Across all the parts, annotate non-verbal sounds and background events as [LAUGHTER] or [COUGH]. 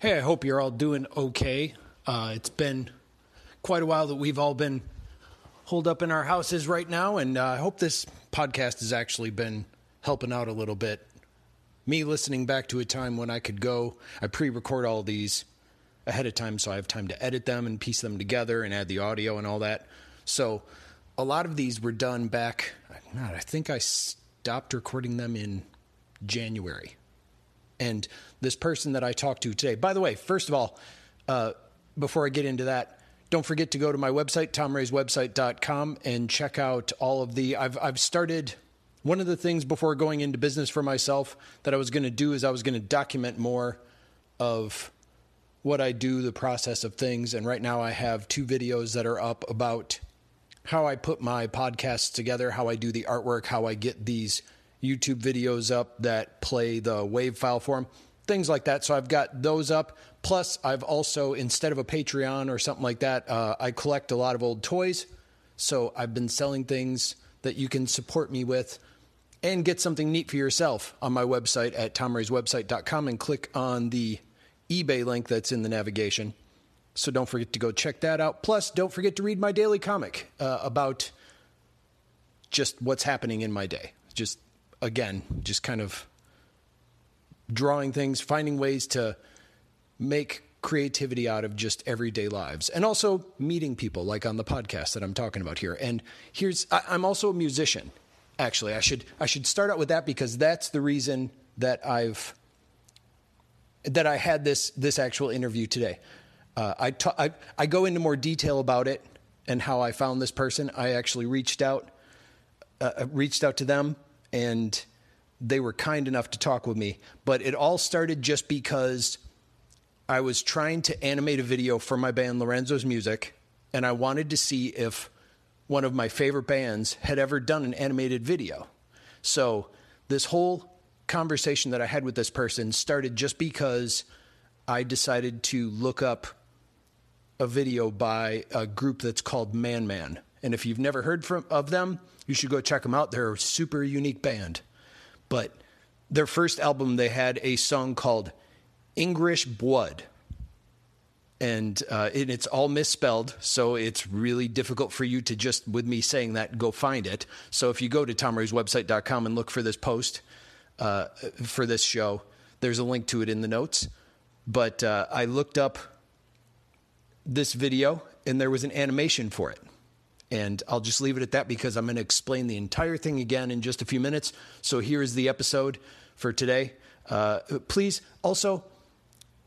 Hey, I hope you're all doing okay. Uh, it's been quite a while that we've all been holed up in our houses right now, and uh, I hope this podcast has actually been helping out a little bit. Me listening back to a time when I could go, I pre record all these ahead of time so I have time to edit them and piece them together and add the audio and all that. So a lot of these were done back, I think I stopped recording them in January. And this person that I talked to today, by the way, first of all, uh, before I get into that, don't forget to go to my website, tomrayswebsite.com, and check out all of the. I've, I've started. One of the things before going into business for myself that I was going to do is I was going to document more of what I do, the process of things. And right now I have two videos that are up about how I put my podcasts together, how I do the artwork, how I get these YouTube videos up that play the WAV file form, things like that. So I've got those up. Plus, I've also, instead of a Patreon or something like that, uh, I collect a lot of old toys. So I've been selling things that you can support me with and get something neat for yourself on my website at tomrayswebsite.com and click on the eBay link that's in the navigation. So don't forget to go check that out. Plus, don't forget to read my daily comic uh, about just what's happening in my day. Just again, just kind of drawing things, finding ways to make creativity out of just everyday lives and also meeting people like on the podcast that I'm talking about here. And here's I, I'm also a musician. Actually, I should I should start out with that because that's the reason that I've that I had this this actual interview today. Uh, I, ta- I I go into more detail about it and how I found this person. I actually reached out uh, reached out to them and they were kind enough to talk with me. But it all started just because I was trying to animate a video for my band Lorenzo's Music, and I wanted to see if one of my favorite bands had ever done an animated video. So this whole conversation that I had with this person started just because I decided to look up a video by a group that's called Man Man. And if you've never heard from, of them, you should go check them out. They're a super unique band. But their first album, they had a song called English Blood. And, uh, and it's all misspelled, so it's really difficult for you to just, with me saying that, go find it. So if you go to tomrayswebsite.com and look for this post uh, for this show, there's a link to it in the notes. But uh, I looked up this video, and there was an animation for it. And I'll just leave it at that because I'm going to explain the entire thing again in just a few minutes. So here is the episode for today. Uh, please also,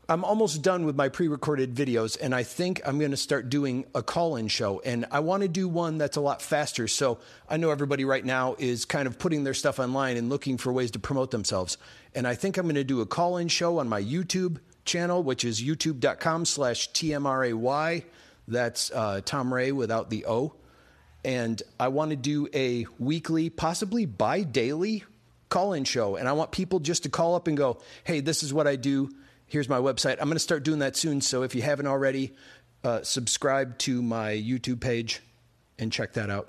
I'm almost done with my pre recorded videos, and I think I'm going to start doing a call in show. And I want to do one that's a lot faster. So I know everybody right now is kind of putting their stuff online and looking for ways to promote themselves. And I think I'm going to do a call in show on my YouTube channel, which is youtube.com slash TMRAY. That's uh, Tom Ray without the O and I want to do a weekly, possibly bi daily call in show. And I want people just to call up and go, hey, this is what I do. Here's my website. I'm going to start doing that soon. So if you haven't already, uh, subscribe to my YouTube page and check that out.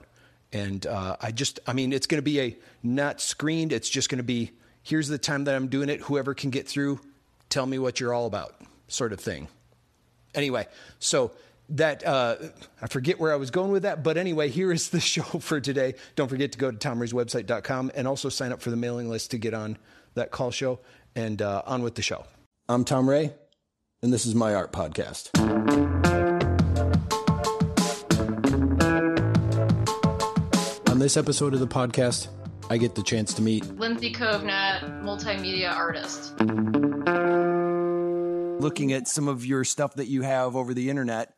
And uh, I just, I mean, it's going to be a not screened, it's just going to be here's the time that I'm doing it. Whoever can get through, tell me what you're all about, sort of thing. Anyway, so that uh, I forget where I was going with that, but anyway, here is the [LAUGHS] show for today. Don't forget to go to tomrayswebsite.com and also sign up for the mailing list to get on that call show and uh, on with the show. I'm Tom Ray, and this is my art podcast. On this episode of the podcast, I get the chance to meet Lindsay Kovnat, multimedia artist. Looking at some of your stuff that you have over the internet,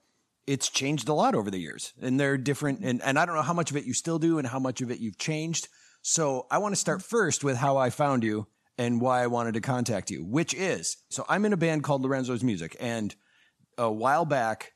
it's changed a lot over the years and they're different and, and i don't know how much of it you still do and how much of it you've changed. So i want to start first with how i found you and why i wanted to contact you which is so i'm in a band called lorenzo's music and a while back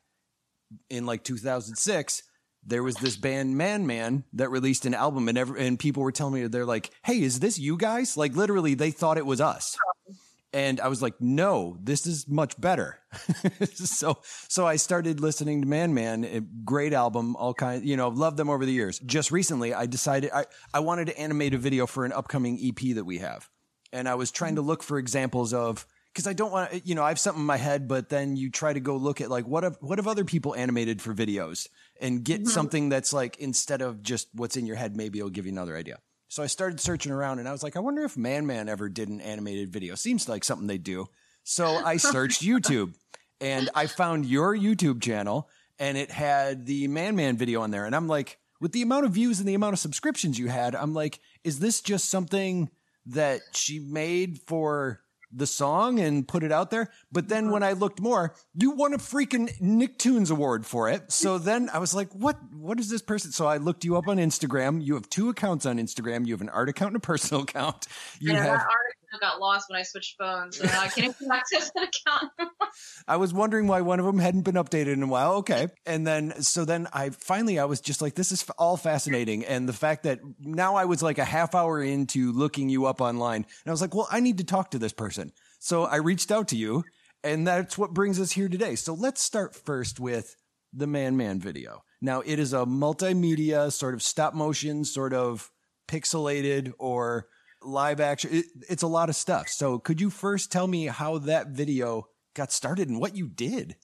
in like 2006 there was this band man man that released an album and every, and people were telling me they're like hey is this you guys? Like literally they thought it was us oh. And I was like, no, this is much better. [LAUGHS] so, so I started listening to Man Man, great album, all kinds, you know, loved them over the years. Just recently, I decided I, I wanted to animate a video for an upcoming EP that we have. And I was trying to look for examples of because I don't want you know I have something in my head, but then you try to go look at like what have what have other people animated for videos and get Mhm. something that's like instead of just what's in your head, maybe it'll give you another idea. So I started searching around and I was like, I wonder if Man Man ever did an animated video. Seems like something they do. So [LAUGHS] I searched YouTube and I found your YouTube channel and it had the Man Man video on there. And I'm like, with the amount of views and the amount of subscriptions you had, I'm like, is this just something that she made for the song and put it out there? But then uh-huh. when I looked more, you won a freaking Nicktoons award for it. So [LAUGHS] then I was like, what, what is this person? So I looked you up on Instagram. You have two accounts on Instagram. You have an art account and a personal account. You know, have, article got lost when I switched phones, so I can't access an account. [LAUGHS] I was wondering why one of them hadn't been updated in a while. Okay. And then, so then I finally, I was just like, this is all fascinating. And the fact that now I was like a half hour into looking you up online and I was like, well, I need to talk to this person. So I reached out to you and that's what brings us here today. So let's start first with the Man Man video. Now it is a multimedia sort of stop motion, sort of pixelated or live action. It, it's a lot of stuff. So could you first tell me how that video got started and what you did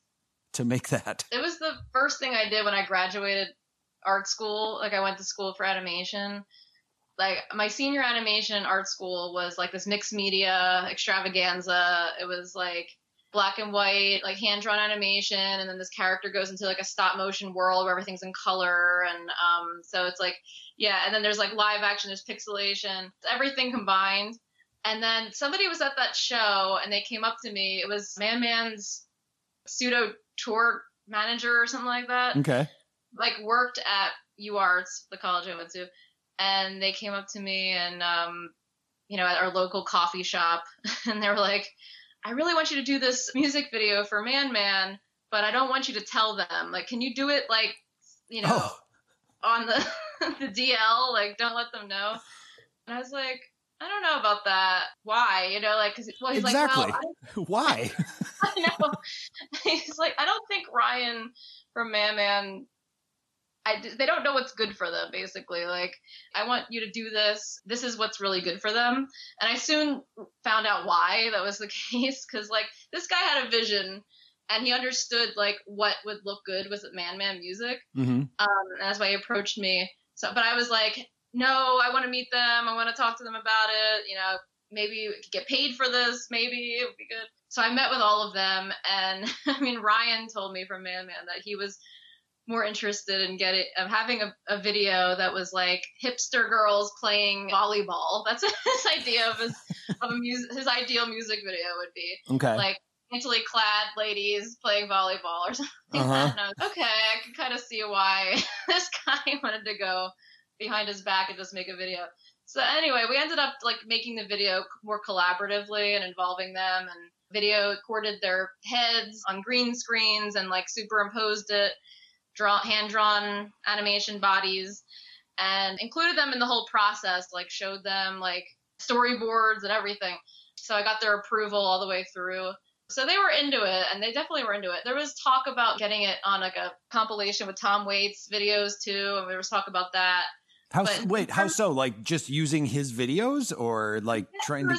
to make that? It was the first thing I did when I graduated art school. Like I went to school for animation. Like my senior animation art school was like this mixed media extravaganza. It was like black and white, like hand drawn animation, and then this character goes into like a stop motion world where everything's in color, and um, so it's like yeah, and then there's like live action, there's pixelation, everything combined. And then somebody was at that show, and they came up to me. It was Man Man's pseudo tour manager or something like that Okay. like worked at UArts, the college I went to, and they came up to me and um, you know, at our local coffee shop, [LAUGHS] and they were like, "I really want you to do this music video for Man Man, but I don't want you to tell them. Like, can you do it like, you know, Oh, on the [LAUGHS] the DL? Like, don't let them know." And I was like. I don't know about that. Why? You know, like, cause, well, he's Exactly. like, well, [LAUGHS] why? [LAUGHS] I know. He's like, I don't think Ryan from Man Man. I, they don't know what's good for them, basically. Like, I want you to do this. This is what's really good for them. And I soon found out why that was the [LAUGHS] case. Because, like, this guy had a vision and he understood, like, what would look good with Man Man music. hmm Um, and that's why he approached me. So, but I was like, no, I want to meet them. I want to talk to them about it. You know, maybe we could get paid for this. Maybe it would be good. So I met with all of them, and [LAUGHS] I mean, Ryan told me from Man Man that he was more interested in getting of having a, a video that was like hipster girls playing volleyball. [LAUGHS] That's his idea of his of a music. His ideal music video would be Okay. like scantily clad ladies playing volleyball or [LAUGHS] something. Uh-huh. And I was, okay, I can kind of see why [LAUGHS] this guy wanted to go behind his back and just make a video. So anyway, we ended up like making the video more collaboratively and involving them and video recorded their heads on green screens and like superimposed it, draw hand drawn animation bodies and included them in the whole process, like showed them like storyboards and everything. So I got their approval all the way through. So they were into it, and they definitely were into it. There was talk about getting it on like a compilation with Tom Waits videos too, and there was talk about that. How but- wait? How so? Like just using his videos or like trying to?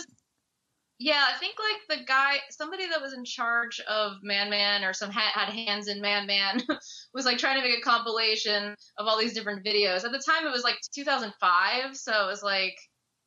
Yeah, I think like the guy, somebody that was in charge of Man Man or some ha- had hands in Man Man [LAUGHS] was like trying to make a compilation of all these different videos. At the time, it was like 2005, so it was like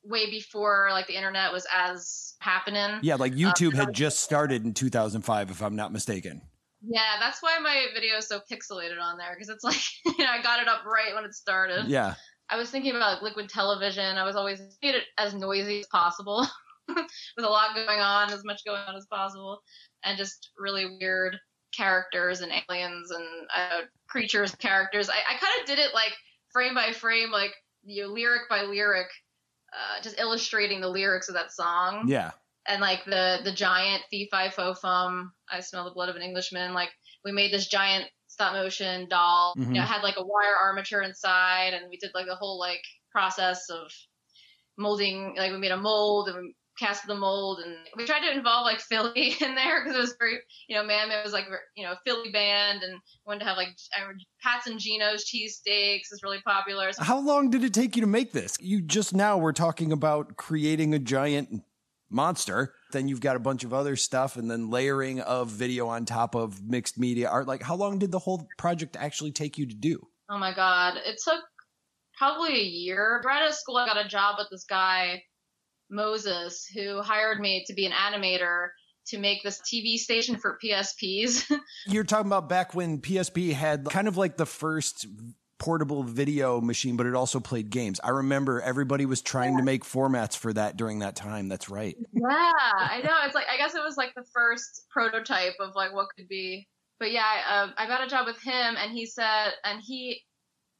way before like the internet was as happening. Yeah, like YouTube Uh, had just started in 2005, if I'm not mistaken. Yeah, that's why my video is so pixelated on there because it's like [LAUGHS] you know I got it up right when it started. Yeah. I was thinking about like, liquid television. I was always made it as noisy as possible, [LAUGHS] [LAUGHS] with a lot going on, as much going on as possible, and just really weird characters and aliens and uh, creatures, characters. I, I kind of did it like frame by frame, like you know, lyric by lyric, uh, just illustrating the lyrics of that song Yeah. and like the the giant fee fi fo fum i smell the blood of an englishman like we made this giant stop motion doll Mhm. you know it had like a wire armature inside and we did like the whole like process of molding like we made a mold and we cast the mold and we tried to involve like philly [LAUGHS] in there because it was very you know man it was like you know a philly band and wanted to have like Pat's and Geno's cheesesteaks is really popular How long did it take you to make this? You just now were talking about creating a giant monster. Then you've got a bunch of other stuff and then layering of video on top of mixed media art. Like, how long did the whole project actually take you to do? Oh my god, it took probably a year. Right out of school, I got a job with this guy, Moses, who hired me to be an animator to make this TV station for PSPs. [LAUGHS] You're talking about back when PSP had kind of like the first portable video machine, but it also played games. I remember everybody was trying to make formats for that during that time. That's right. yeah, I know. It's like I guess it was like the first prototype of like what could be. But yeah, I, uh, I got a job with him, and he said, and he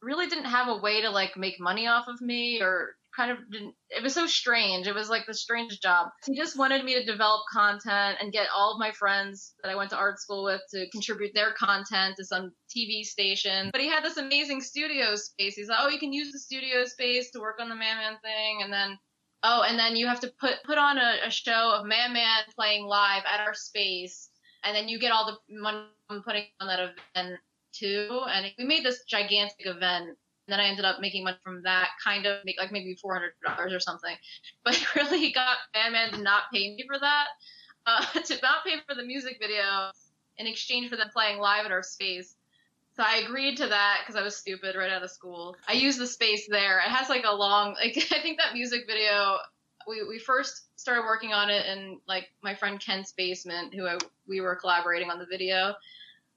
really didn't have a way to like make money off of me or kind of didn't it was so strange. It was like the strangest job. He just wanted me to develop content and get all of my friends that i went to art school with to contribute their content to some tv station. But he had this amazing studio space. He's like oh you can use the studio space to work on the man man thing. And then oh and then you have to put put on a, a show of man man playing live at our space. And then you get all the money from putting on that event too. And we made this gigantic event then I ended up making money from that, kind of make like maybe four hundred dollars or something. [LAUGHS] But really got Man to not pay me for that, uh, [LAUGHS] to not pay for the music video in exchange for them playing live at our space. So I agreed to that because I was stupid right out of school. I used the space there. It has like a long, [LAUGHS] like I think that music video. We we first started working on it in like my friend Kent's basement, who I, we were collaborating on the video.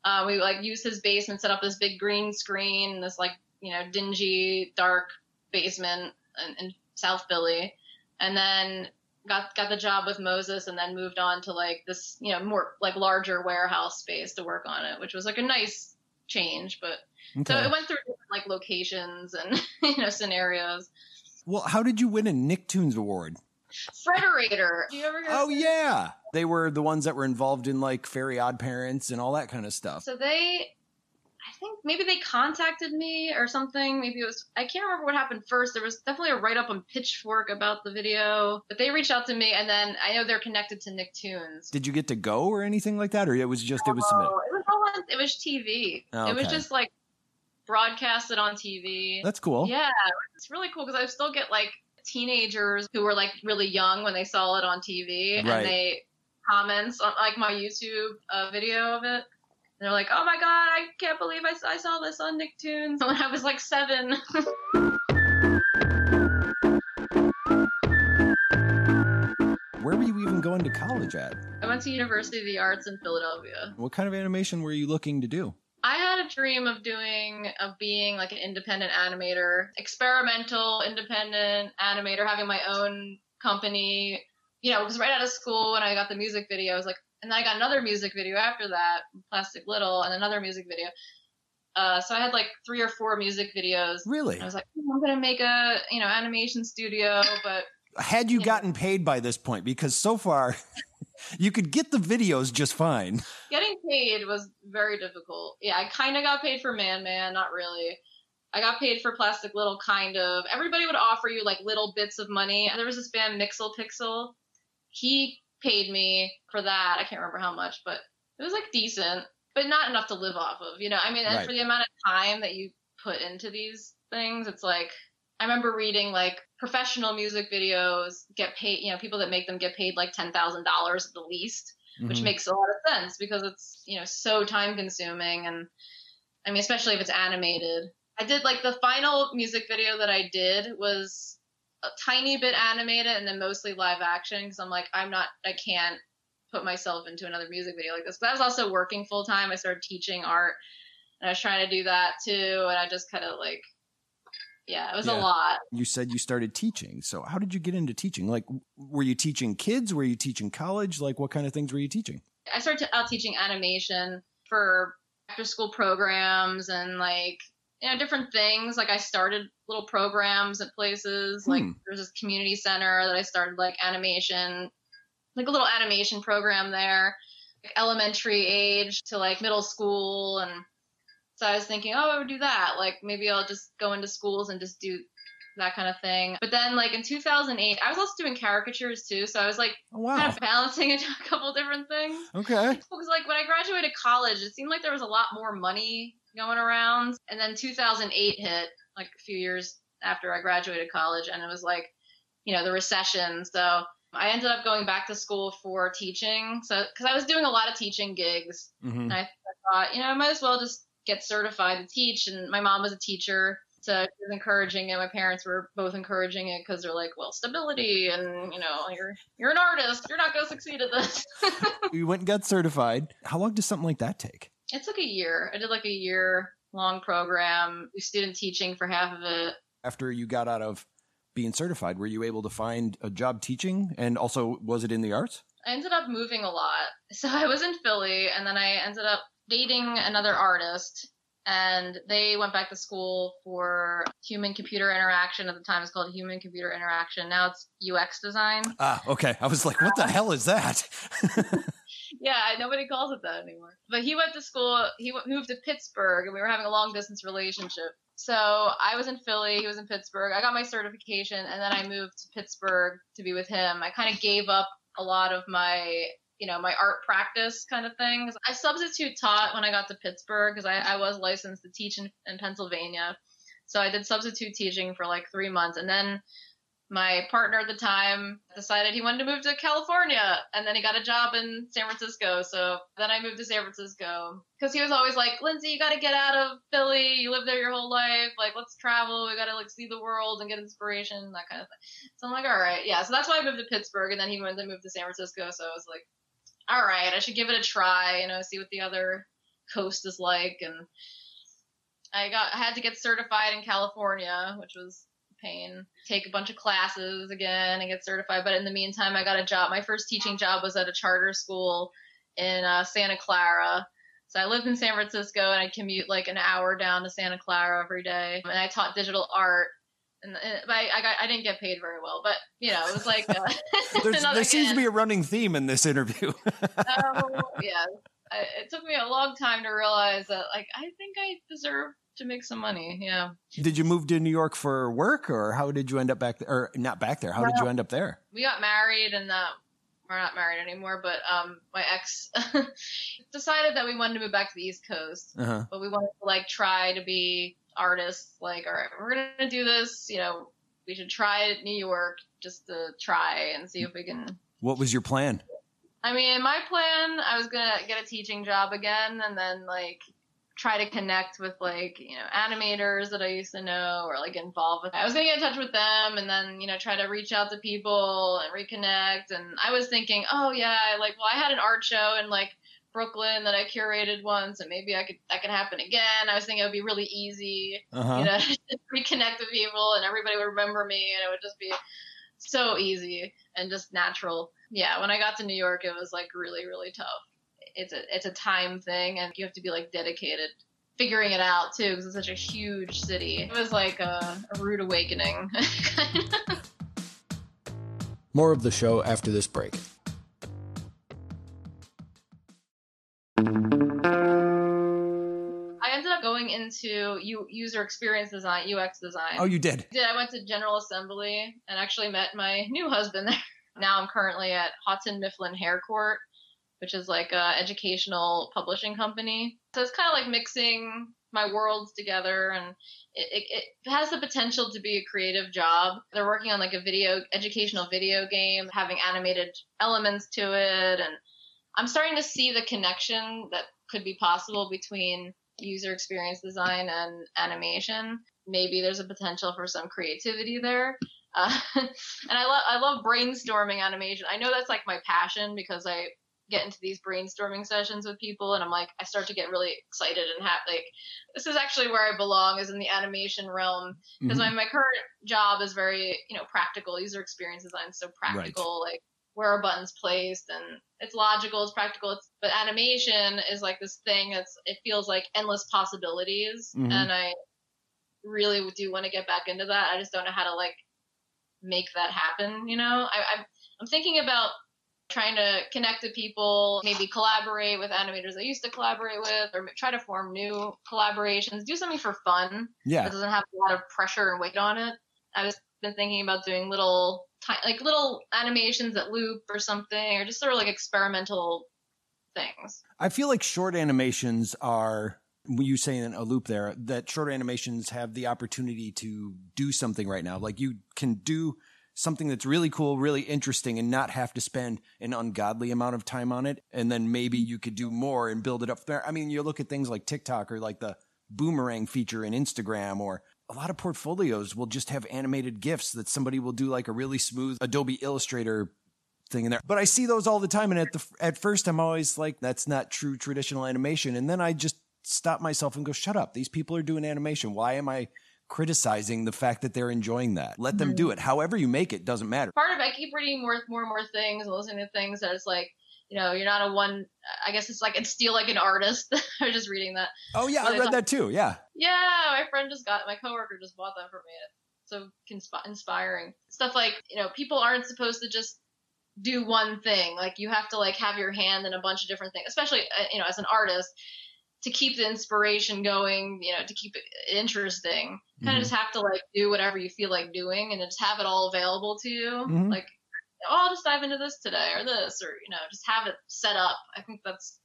Uh, we like used his basement, set up this big green screen, this like you know, dingy, dark basement in, in South Philly, and then got got the job with Moses, and then moved on to like this, you know, more like larger warehouse space to work on it, which was like a nice change, but okay. so it went through like locations and [LAUGHS] you know scenarios. Well, how did you win a Nicktoons award? Frederator. [LAUGHS] oh yeah, they were the ones that were involved in like Fairy Odd Parents and all that kind of stuff. So they think maybe they contacted me or something. Maybe it was I can't remember what happened first. There was definitely a write up on Pitchfork about the video, but they reached out to me, and then I know they're connected to Nicktoons. Did you get to go or anything like that, or it was just it was submitted? It was all on, it was TV. Oh, okay. It was just like broadcasted on TV. That's cool. Yeah, it's really cool because I still get like teenagers who were like really young when they saw it on TV, right. and they comments on like my YouTube uh, video of it they're like, "Oh my god, I can't believe I, I saw this on Nicktoons [LAUGHS] when I was like seven. Where were you even going to college at? I went to University of the Arts in Philadelphia. What kind of animation were you looking to do? I had a dream of doing, of being like an independent animator, experimental, independent animator, having my own company. You know, because right out of school when I got the music video, I was like, and then I got another music video after that, Plastic Little, and another music video. Uh, so I had like three or four music videos. Really? I was like, oh, I'm gonna make a you know animation studio, but had you, you gotten know. paid by this point? Because so far, [LAUGHS] you could get the videos just fine. Getting paid was very difficult. Yeah, I kind of got paid for Man Man, not really. I got paid for Plastic Little, kind of. Everybody would offer you like little bits of money. And there was this band Mixel Pixel. He paid me for that. I can't remember how much, but it was like decent, but not enough to live off of. You know, I mean, and for the amount of time that you put into these things, it's like I remember reading like professional music videos get paid. You know, people that make them get paid like ten thousand dollars at the least, mm-hmm. which makes a lot of sense because it's you know so time consuming and I mean, especially if it's animated. I did like the final music video that I did was a tiny bit animated and then mostly live action because I'm like I'm not I can't put myself into another music video like this. But I was also working full time. I started teaching art and I was trying to do that too and I just kind of like yeah, it was yeah. a lot. You said you started teaching. So how did you get into teaching? Like were you teaching kids? Were you teaching college? Like what kind of things were you teaching? I started out teaching animation for after school programs and like you know different things like i started little programs at places hmm. like there's this community center that i started like animation like a little animation program there like elementary age to like middle school and so i was thinking oh i would do that like maybe i'll just go into schools and just do that kind of thing. But then, like in 2008, I was also doing caricatures too, so I was like oh, wow. kind of balancing [LAUGHS] a couple different things. Okay. Because like when I graduated college, it seemed like there was a lot more money going around. And then 2008 hit, like a few years after I graduated college, and it was like, you know, the recession. So I ended up going back to school for teaching. So, because I was doing a lot of teaching gigs, Mhm. and I, I thought, you know, I might as well just get certified to teach. And my mom was a teacher, so she was encouraging it. My parents were both encouraging it because they're like, well, stability, and you know, you're you're an artist, you're not going to succeed at this. [LAUGHS] You went and got certified. How long does something like that take? it took a year. I did like a year long program, student teaching for half of it. After you got out of being certified, were you able to find a job teaching? And also, was it in the arts? I ended up moving a lot. [LAUGHS] So I was in Philly and then I ended up dating another artist and they went back to school for human computer interaction. At the time it's called human computer interaction. Now it's UX design. Ah, okay. I was like, what the hell is that? [LAUGHS] Yeah, nobody calls it that anymore. But he went to school, he moved to Pittsburgh and we were having a long distance relationship. So I was in Philly, he was in Pittsburgh. I got my certification and then I moved to Pittsburgh to be with him. I kind of gave up a lot of my you know, my art practice kind of things. I substitute taught when I got to Pittsburgh because I, I was licensed to teach in, in Pennsylvania. So I did substitute teaching for like three months. And then my partner at the time decided he wanted to move to California. And then he got a job in San Francisco. So then I moved to San Francisco because he was always like, Lindsay, you got to get out of Philly. You lived there your whole life. Like, let's travel. We got to like see the world and get inspiration, that kind of thing. So I'm like, all right. Yeah. So that's why I moved to Pittsburgh. And then he went to move to San Francisco. So I was like, all right, I should give it a try, you know, see what the other coast is like. And I got, I had to get certified in California, which was pain. Take a bunch of classes again and get certified. But in the meantime, I got a job. My first teaching job was at a charter school in uh, Santa Clara. So I lived in San Francisco and I commute like an hour down to Santa Clara every day. And I taught digital art. And, and but I, I got I didn't get paid very well, but you know it was like uh, [LAUGHS] there seems to be a running theme in this interview. [LAUGHS] oh, yeah. It took me a long time to realize that, like, I think I deserve to make some money. Yeah. did you move to New York for work, or how did you end up back there? Or not back there? How did you end up there? We got married and, uh, we're not married anymore, but, um, my ex [LAUGHS] decided that we wanted to move back to the East Coast, Uh huh. but we wanted to, like, try to be artists. Like, all right, we're going to do this, you know, we should try it New York just to try and see if we can What was your plan? I mean, my plan, I was gonna get a teaching job again, and then like try to connect with like you know animators that I used to know, or like get involved with. I was gonna get in touch with them, and then you know try to reach out to people and reconnect. And I was thinking, oh yeah, like well, I had an art show in like Brooklyn that I curated once, and maybe I could that could happen again. I was thinking it would be really easy Uh huh. you know, [LAUGHS] reconnect with people and everybody would remember me and it would just be so easy and just natural. Yeah, when I got to New York, it was like really, really tough. It's a it's a time thing, and you have to be like dedicated, figuring it out too, because it's such a huge city. It was like a, a rude awakening. [LAUGHS] More of the show after this break. Into U- user experience design, UX design. Oh, you did. did. I went to General Assembly and actually met my [LAUGHS] new husband there. Now I'm currently at Houghton Mifflin Harcourt, which is like a educational publishing company. So it's kind of like mixing my worlds together, and it, it, it has the potential to be a creative job. They're working on like a video, educational video game, having animated elements to it, and I'm starting to see the connection that could be possible between user experience design and animation. Maybe there's a potential for some creativity there. Uh, [LAUGHS] and I love I love brainstorming animation. I know that's like my passion because I get into these brainstorming sessions with people and I'm like I start to get really excited and happy. Like this is actually where I belong is in the animation realm because Mhm. my my current job is very you know practical user experience design is so practical like where are buttons placed and it's logical it's practical it's, but animation is like this thing that's it feels like endless possibilities Mhm. and i really do want to get back into that i just don't know how to like make that happen you know I, I'm, I'm thinking about trying to connect to people maybe collaborate with animators i used to collaborate with or try to form new collaborations do something for fun Yeah. that doesn't have a lot of pressure and weight on it. I was been thinking about doing little, like little animations that loop or something, or just sort of like experimental things. I feel like short animations are you saying a loop there that short animations have the opportunity to do something right now. Like you can do something that's really cool, really interesting, and not have to spend an ungodly amount of time on it. And then maybe you could do more and build it up there. I mean, you look at things like TikTok or like the boomerang feature in Instagram or a lot of portfolios will just have animated GIFs that somebody will do like a really smooth Adobe Illustrator thing in there. But I see those all the time. And at the, at first I'm always like, that's not true traditional animation. And then I just stop myself and go, shut up. These people are doing animation. Why am I criticizing the fact that they're enjoying that? Let them do mm-hmm. it. However you make it doesn't matter. Part of it, I keep reading more, more and more things and listening to things that it's like, you know, you're not a one. I guess it's like it's still like an artist. [LAUGHS] I was just reading that. Oh yeah, I read that too. Yeah. Yeah, my friend just got my coworker just bought that for me. So inspiring stuff like you know people aren't supposed to just do one thing. Like you have to like have your hand in a bunch of different things, especially uh, you know as an artist to keep the inspiration going. You know to keep it interesting. Kind of Mhm. just have to like do whatever you feel like doing and just have it all available to you. Mhm. Like oh, I'll just dive into this today or this or you know just have it set up. I think that's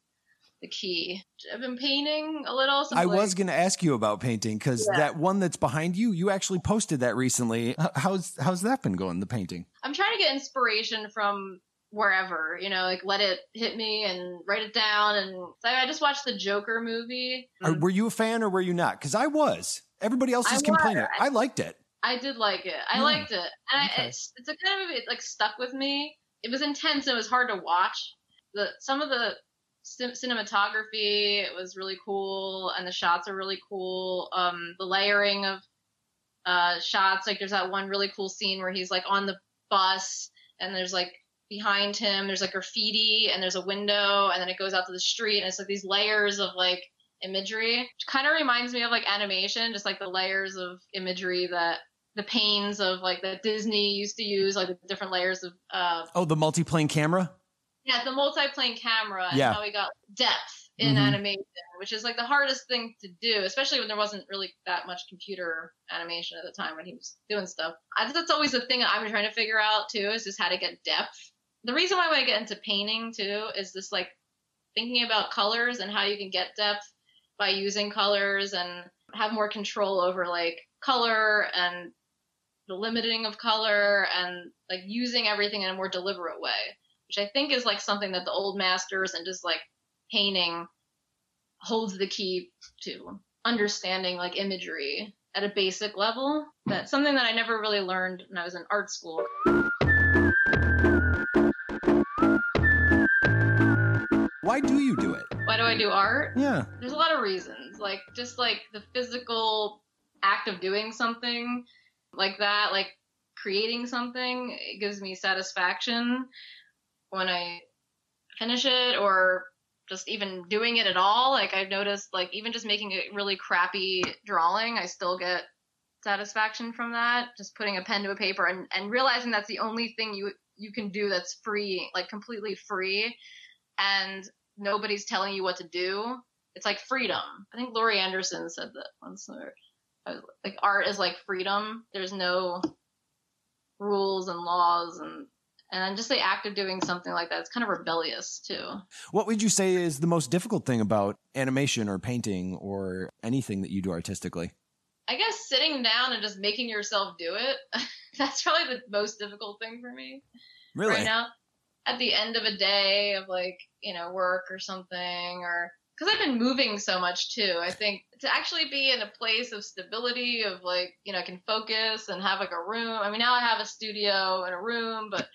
the key. I've been painting a little. I like, was going to ask you about painting because Yeah. that one that's behind you, you actually posted that recently. How's how's that been going? The painting. I'm trying to get inspiration from wherever, you know, like let it hit me and write it down. And so I just watched the Joker movie. Or were you a fan or were you not? Because I was. Everybody else. Is complaining. I liked it. I did like it. I Yeah. liked it, and Okay. I, it's it's a kind of. It like stuck with me. It was intense. and It was hard to watch. The some of the cin- cinematography it was really cool, and the shots are really cool. Um, the layering of uh shots, like there's that one really cool scene where he's like on the bus, and there's like behind him there's like graffiti, and there's a window, and then it goes out to the street, and it's like these layers of like imagery. Kind of reminds me of like animation, just like the layers of imagery that the panes of like that Disney used to use, like the different layers of uh Oh, the multi-plane camera. yeah, the multi-plane camera and Yeah. how we got depth in Mhm. animation, which is like the hardest thing to do, especially when there wasn't really that much computer animation at the time when he was doing stuff. I think that's always the thing I'm trying to figure out too, is just how to get depth. The reason why I get into painting too is this like thinking about colors and how you can get depth by using colors and have more control over like color and the limiting of color and like using everything in a more deliberate way which I think is like something that the old masters and just like painting holds the key to understanding like imagery at a basic level. That's something that I never really learned when I was in art school. Why do you do it? Why do I do art? Yeah. There's a lot of reasons. Like just like the physical act of doing something like that, like creating something, it gives me satisfaction when I finish it or just even doing it at all. Like I've noticed like even just making a really crappy drawing, I still get satisfaction from that. Just putting a pen to a paper and, and realizing that's the only thing you you can do that's free, like completely free and nobody's telling you what to do. It's like freedom. I think Laurie Anderson said that once. Uh, like art is like freedom. There's no rules and laws and and just the act of doing something like that. It's kind of rebellious too. What would you say is the most difficult thing about animation or painting or anything that you do artistically? I guess sitting down and just making yourself do it. [LAUGHS] that's probably the most difficult thing for me. Really? right now at the end of a day of like you know work or something or because i've been moving so much too. I think to actually be in a place of stability of like you know I can focus and have like a room. I mean now i have a studio and a room but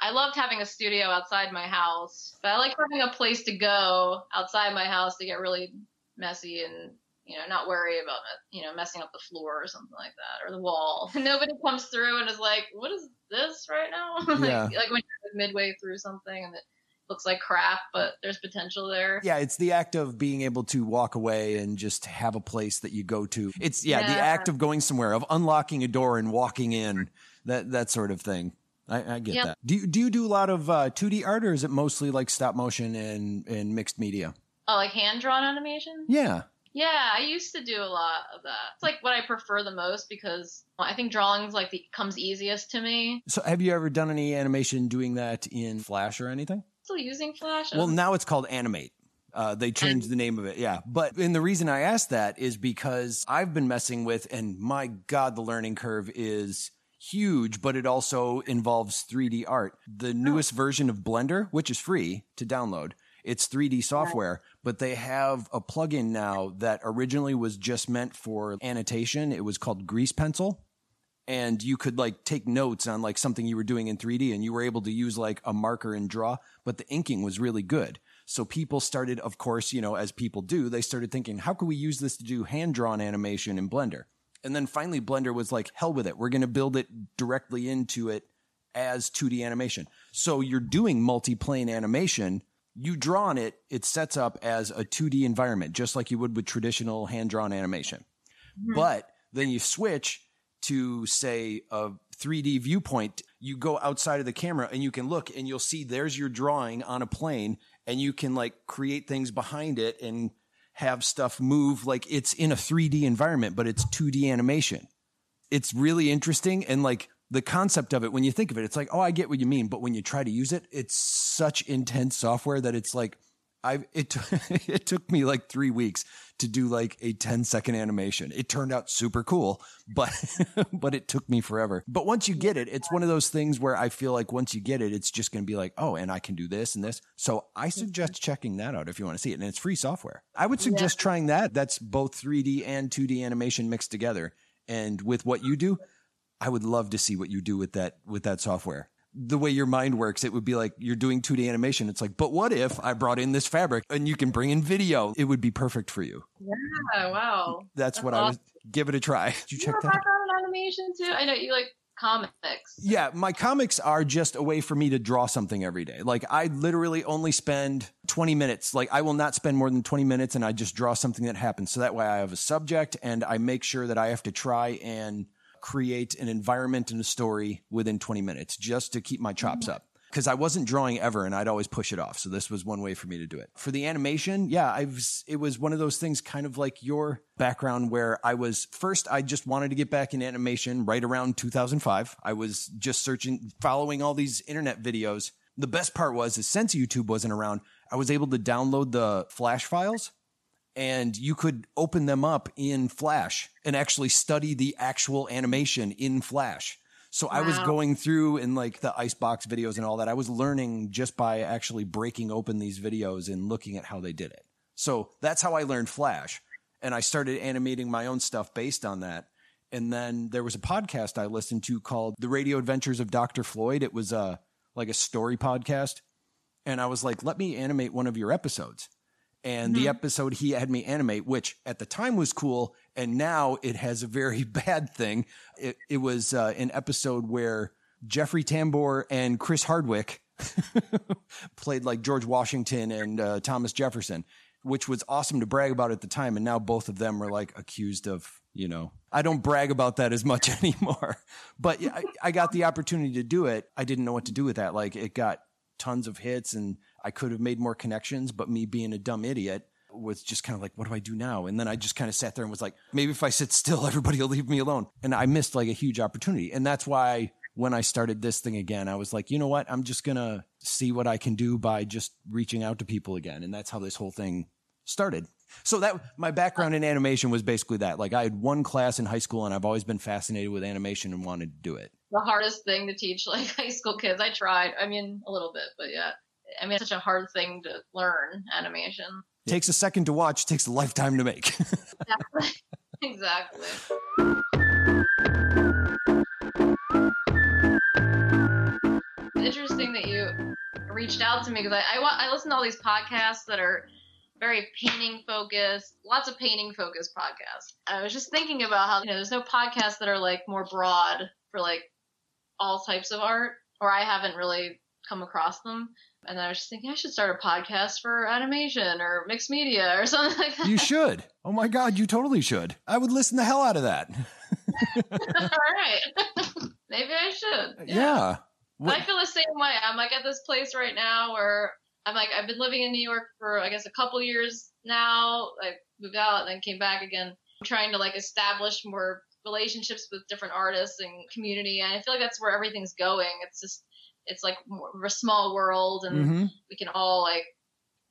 i loved having a studio outside my house. But i like having a place to go outside my house to get really messy and you know not worry about you know messing up the floor or something like that or the wall. [LAUGHS] Nobody comes through and is like what is this right now? [LAUGHS] Like, Yeah. like when you're midway through something and it looks like crap but there's potential there Yeah, it's the act of being able to walk away and just have a place that you go to. It's yeah, the act of going somewhere, of unlocking a door and walking in, that that sort of thing. I, I get that. Do you, do you do a lot of uh, 2D art, or is it mostly like stop motion and and mixed media? oh like hand drawn animation Yeah, Yeah, I used to do a lot of that. It's like what I prefer the most because I think drawing's like the comes easiest to me. So, have you ever done any animation doing that in Flash or anything? Still using Flash. Well, now it's called Animate. Uh, they changed the name of it, yeah. But and the reason I asked that is because I've been messing with, and my God, the learning curve is huge, but it also involves 3D art. The newest version of Blender, which is free to download, it's 3D software, but they have a plugin now that originally was just meant for annotation. It was called Grease Pencil. And you could like take notes on like something you were doing in 3D and you were able to use like a marker and draw, but the inking was really good. So people started, of course, you know, as people do, they started thinking, how can we use this to do hand drawn animation in Blender? And then finally, Blender was like, hell with it. We're going to build it directly into it as 2D animation. So you're doing multi-plane animation. You draw on it, it sets up as a 2D environment, just like you would with traditional hand drawn animation. Mm-hmm. But then you switch to, say, a 3D viewpoint. You go outside of the camera and you can look and you'll see there's your drawing on a plane and you can like create things behind it and have stuff move like it's in a 3D environment, but it's 2D animation. It's really interesting. And like the concept of it, when you think of it, it's like, oh, I get what you mean. But when you try to use it, it's such intense software that it's like, I it [LAUGHS] it took me like three weeks to do like a 10 second animation. It turned out super cool, but [LAUGHS] but it took me forever. But once you get it, it's one of those things where I feel like once you get it, it's just going to be like, oh, and I can do this and this. So I suggest checking that out if you want to see it, and it's free software. I would suggest yeah. trying that. That's both 3D and 2D animation mixed together. And with what you do, I would love to see what you do with that with that software the way your mind works, it would be like you're doing 2D animation. It's like, but what if I brought in this fabric and you can bring in video? It would be perfect for you. Yeah, wow. That's, That's what awesome. I was. Give it a try. [LAUGHS] Did you, you check that? Background animation too. I know you like comics. Yeah, my comics are just a way for me to draw something every day. Like I literally only spend 20 minutes. Like I will not spend more than 20 minutes and I just draw something that happens. So that way I have a subject and I make sure that I have to try and create an environment and a story within 20 minutes just to keep my chops up because I wasn't drawing ever and I'd always push it off. So this was one way for me to do it. For the animation, yeah, I was, it was one of those things kind of like your background where I was first, I just wanted to get back in animation right around 2005. I was just searching, following all these internet videos. The best part was is since YouTube wasn't around, I was able to download the flash files and you could open them up in Flash and actually study the actual animation in Flash. So wow. I was going through in like the Icebox videos and all that. I was learning just by actually breaking open these videos and looking at how they did it. So that's how I learned Flash. And I started animating my own stuff based on that. And then there was a podcast I listened to called The Radio Adventures of Dr. Floyd. It was a like a story podcast. And I was like, let me animate one of your episodes and mm-hmm. the episode he had me animate, which at the time was cool, and now it has a very [LAUGHS] bad thing. It, it was uh, an episode where Jeffrey Tambor and Chris Hardwick [LAUGHS] played like George Washington and uh, Thomas Jefferson, which was awesome to brag about at the time. And now both of them are like accused of, you know, I don't brag about that as much [LAUGHS] anymore. But I, I got the opportunity to do it. I didn't know what to do with that. Like it got tons of hits and I could have made more connections, but me being a dumb idiot was just kind of like, what do I do now? And then I just kind of sat there and was like, maybe if I sit still, [LAUGHS] everybody will leave me alone. And I missed like a huge opportunity. And that's why when I started this thing again, I was like, you know what? I'm just going to see what I can do by just reaching out to people again. And that's how this whole thing started. So that my background in animation was basically that. Like I had one class in high school and I've always been fascinated with animation and wanted to do it. The hardest thing to teach like [LAUGHS] high school kids. I tried. I mean, a little bit, but yeah. I mean, it's such a hard thing to learn animation. Takes a second to watch, takes a lifetime to make. [LAUGHS] exactly. [LAUGHS] exactly. interesting that you reached out to me because I, I, I listen to all these podcasts that are very painting focused, lots of painting focused podcasts. I was just thinking about how you know there's no podcasts that are like more broad for like all types of art, or I haven't really come across them. And I was just thinking I should start a podcast for animation or mixed media or [LAUGHS] something like that. You should. Oh my God, you totally should. I would listen the hell out of that. [LAUGHS] All right. [LAUGHS] Maybe I should. Uh, yeah. yeah. I feel the same way. I'm like at this place right now where I'm like, I've been living in New York for, I guess, a couple years now. I moved out and then came back again. I'm trying to like establish more relationships with different artists and community. And I feel like that's where everything's going. It's just, it's like a small world and mm-hmm. we can all like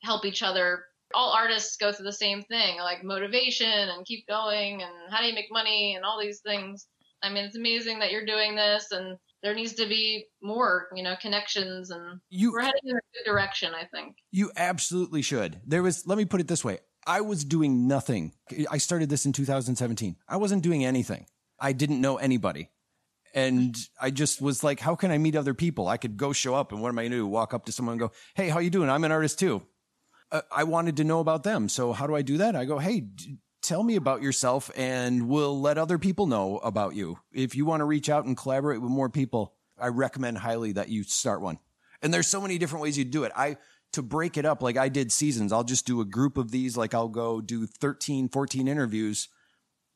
help each other all artists go through the same thing like motivation and keep going and how do you make money and all these things I mean, it's amazing that you're doing this, and there needs to be more, you know, connections, and You we're heading in a good direction. I think. You absolutely should. There was, let me put it this way I was doing nothing. I started this in 2017. I wasn't doing anything. I didn't know anybody. And I just was like, how can I meet other people? I could go show up and what am I going to do? Walk up to someone and go, hey, how you doing? I'm an artist too. Uh, I wanted to know about them. So how do I do that? I go, hey, d- tell me about yourself and we'll let other people know about you. If you want to reach out and collaborate with more people, I recommend highly that you start one. And there's so many different ways you do it. I, to break it up, like I did seasons, I'll just do a group of these. Like I'll go do 13, 14 interviews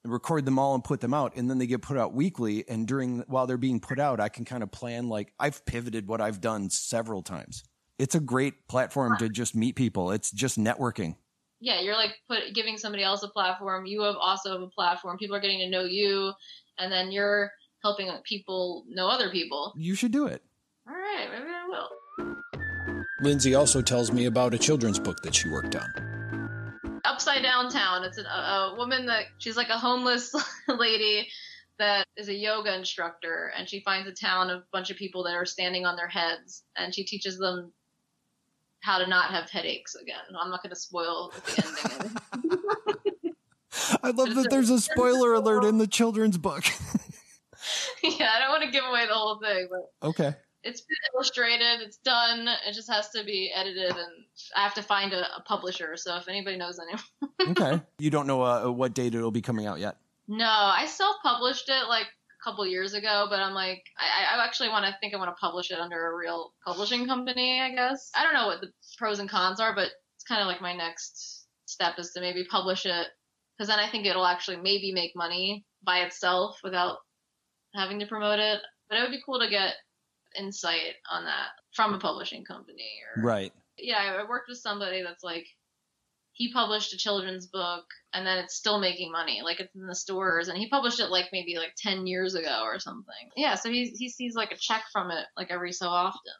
record them all and put them out and then they get put out weekly and during while they're being put out i can kind of plan like i've pivoted what i've done several times it's a great platform to just meet people it's just networking Yeah, you're like put giving somebody else a platform. You have also have a platform. People are getting to know you, and then you're helping people know other people. you should do it All right, maybe I will. Lindsay also tells me about a children's book that she worked on. Upside Down Town. It's an, a, a woman that she's like a homeless [LAUGHS] lady that is a yoga instructor, and she finds a town of a bunch of people that are standing on their heads, and she teaches them how to not have headaches again. I'm not going to spoil the ending. [LAUGHS] i love that there's [LAUGHS] a spoiler alert in the children's book yeah, I don't want to give away the whole thing, but okay it's been illustrated. It's done. It just has to be edited, and I have to find a, a publisher. So if anybody knows anyone, [LAUGHS] okay you don't know uh, what date it'll be coming out yet no, I self-published it like a couple years ago, but I'm like, I, I actually want to think I want to publish it under a real publishing company. I guess I don't know what the pros and cons are, but it's kind of like my next step is to maybe publish it because then I think it'll actually maybe make money by itself without having to promote it. But it would be cool to get insight on that from a publishing company or right yeah, I worked with somebody that's like, he published a children's book and then it's still making money. Like it's in the stores and he published it like maybe like 10 years ago or something. Yeah, so he, he sees like a check from it like every so often.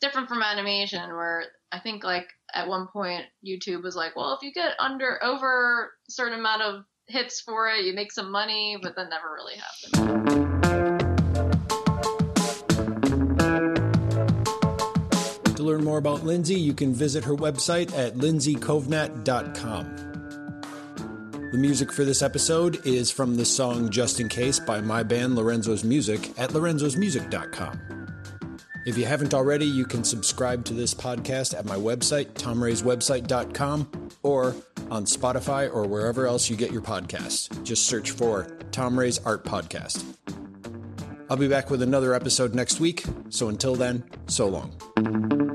Different from animation where I think like at one point YouTube was like, well, if you get under over a certain amount of hits for it, you make some money, but that never really happened. Learn more about Lindsay, you can visit her website at lindsaykovnat.com. The music for this episode is from the song Just in Case by my band Lorenzo's Music at lorenzosmusic.com. If you haven't already, you can subscribe to this podcast at my website, tomrayswebsite.com, or on Spotify or wherever else you get your podcasts. Just search for Tom Ray's Art Podcast. I'll be back with another episode next week, so until then, so long.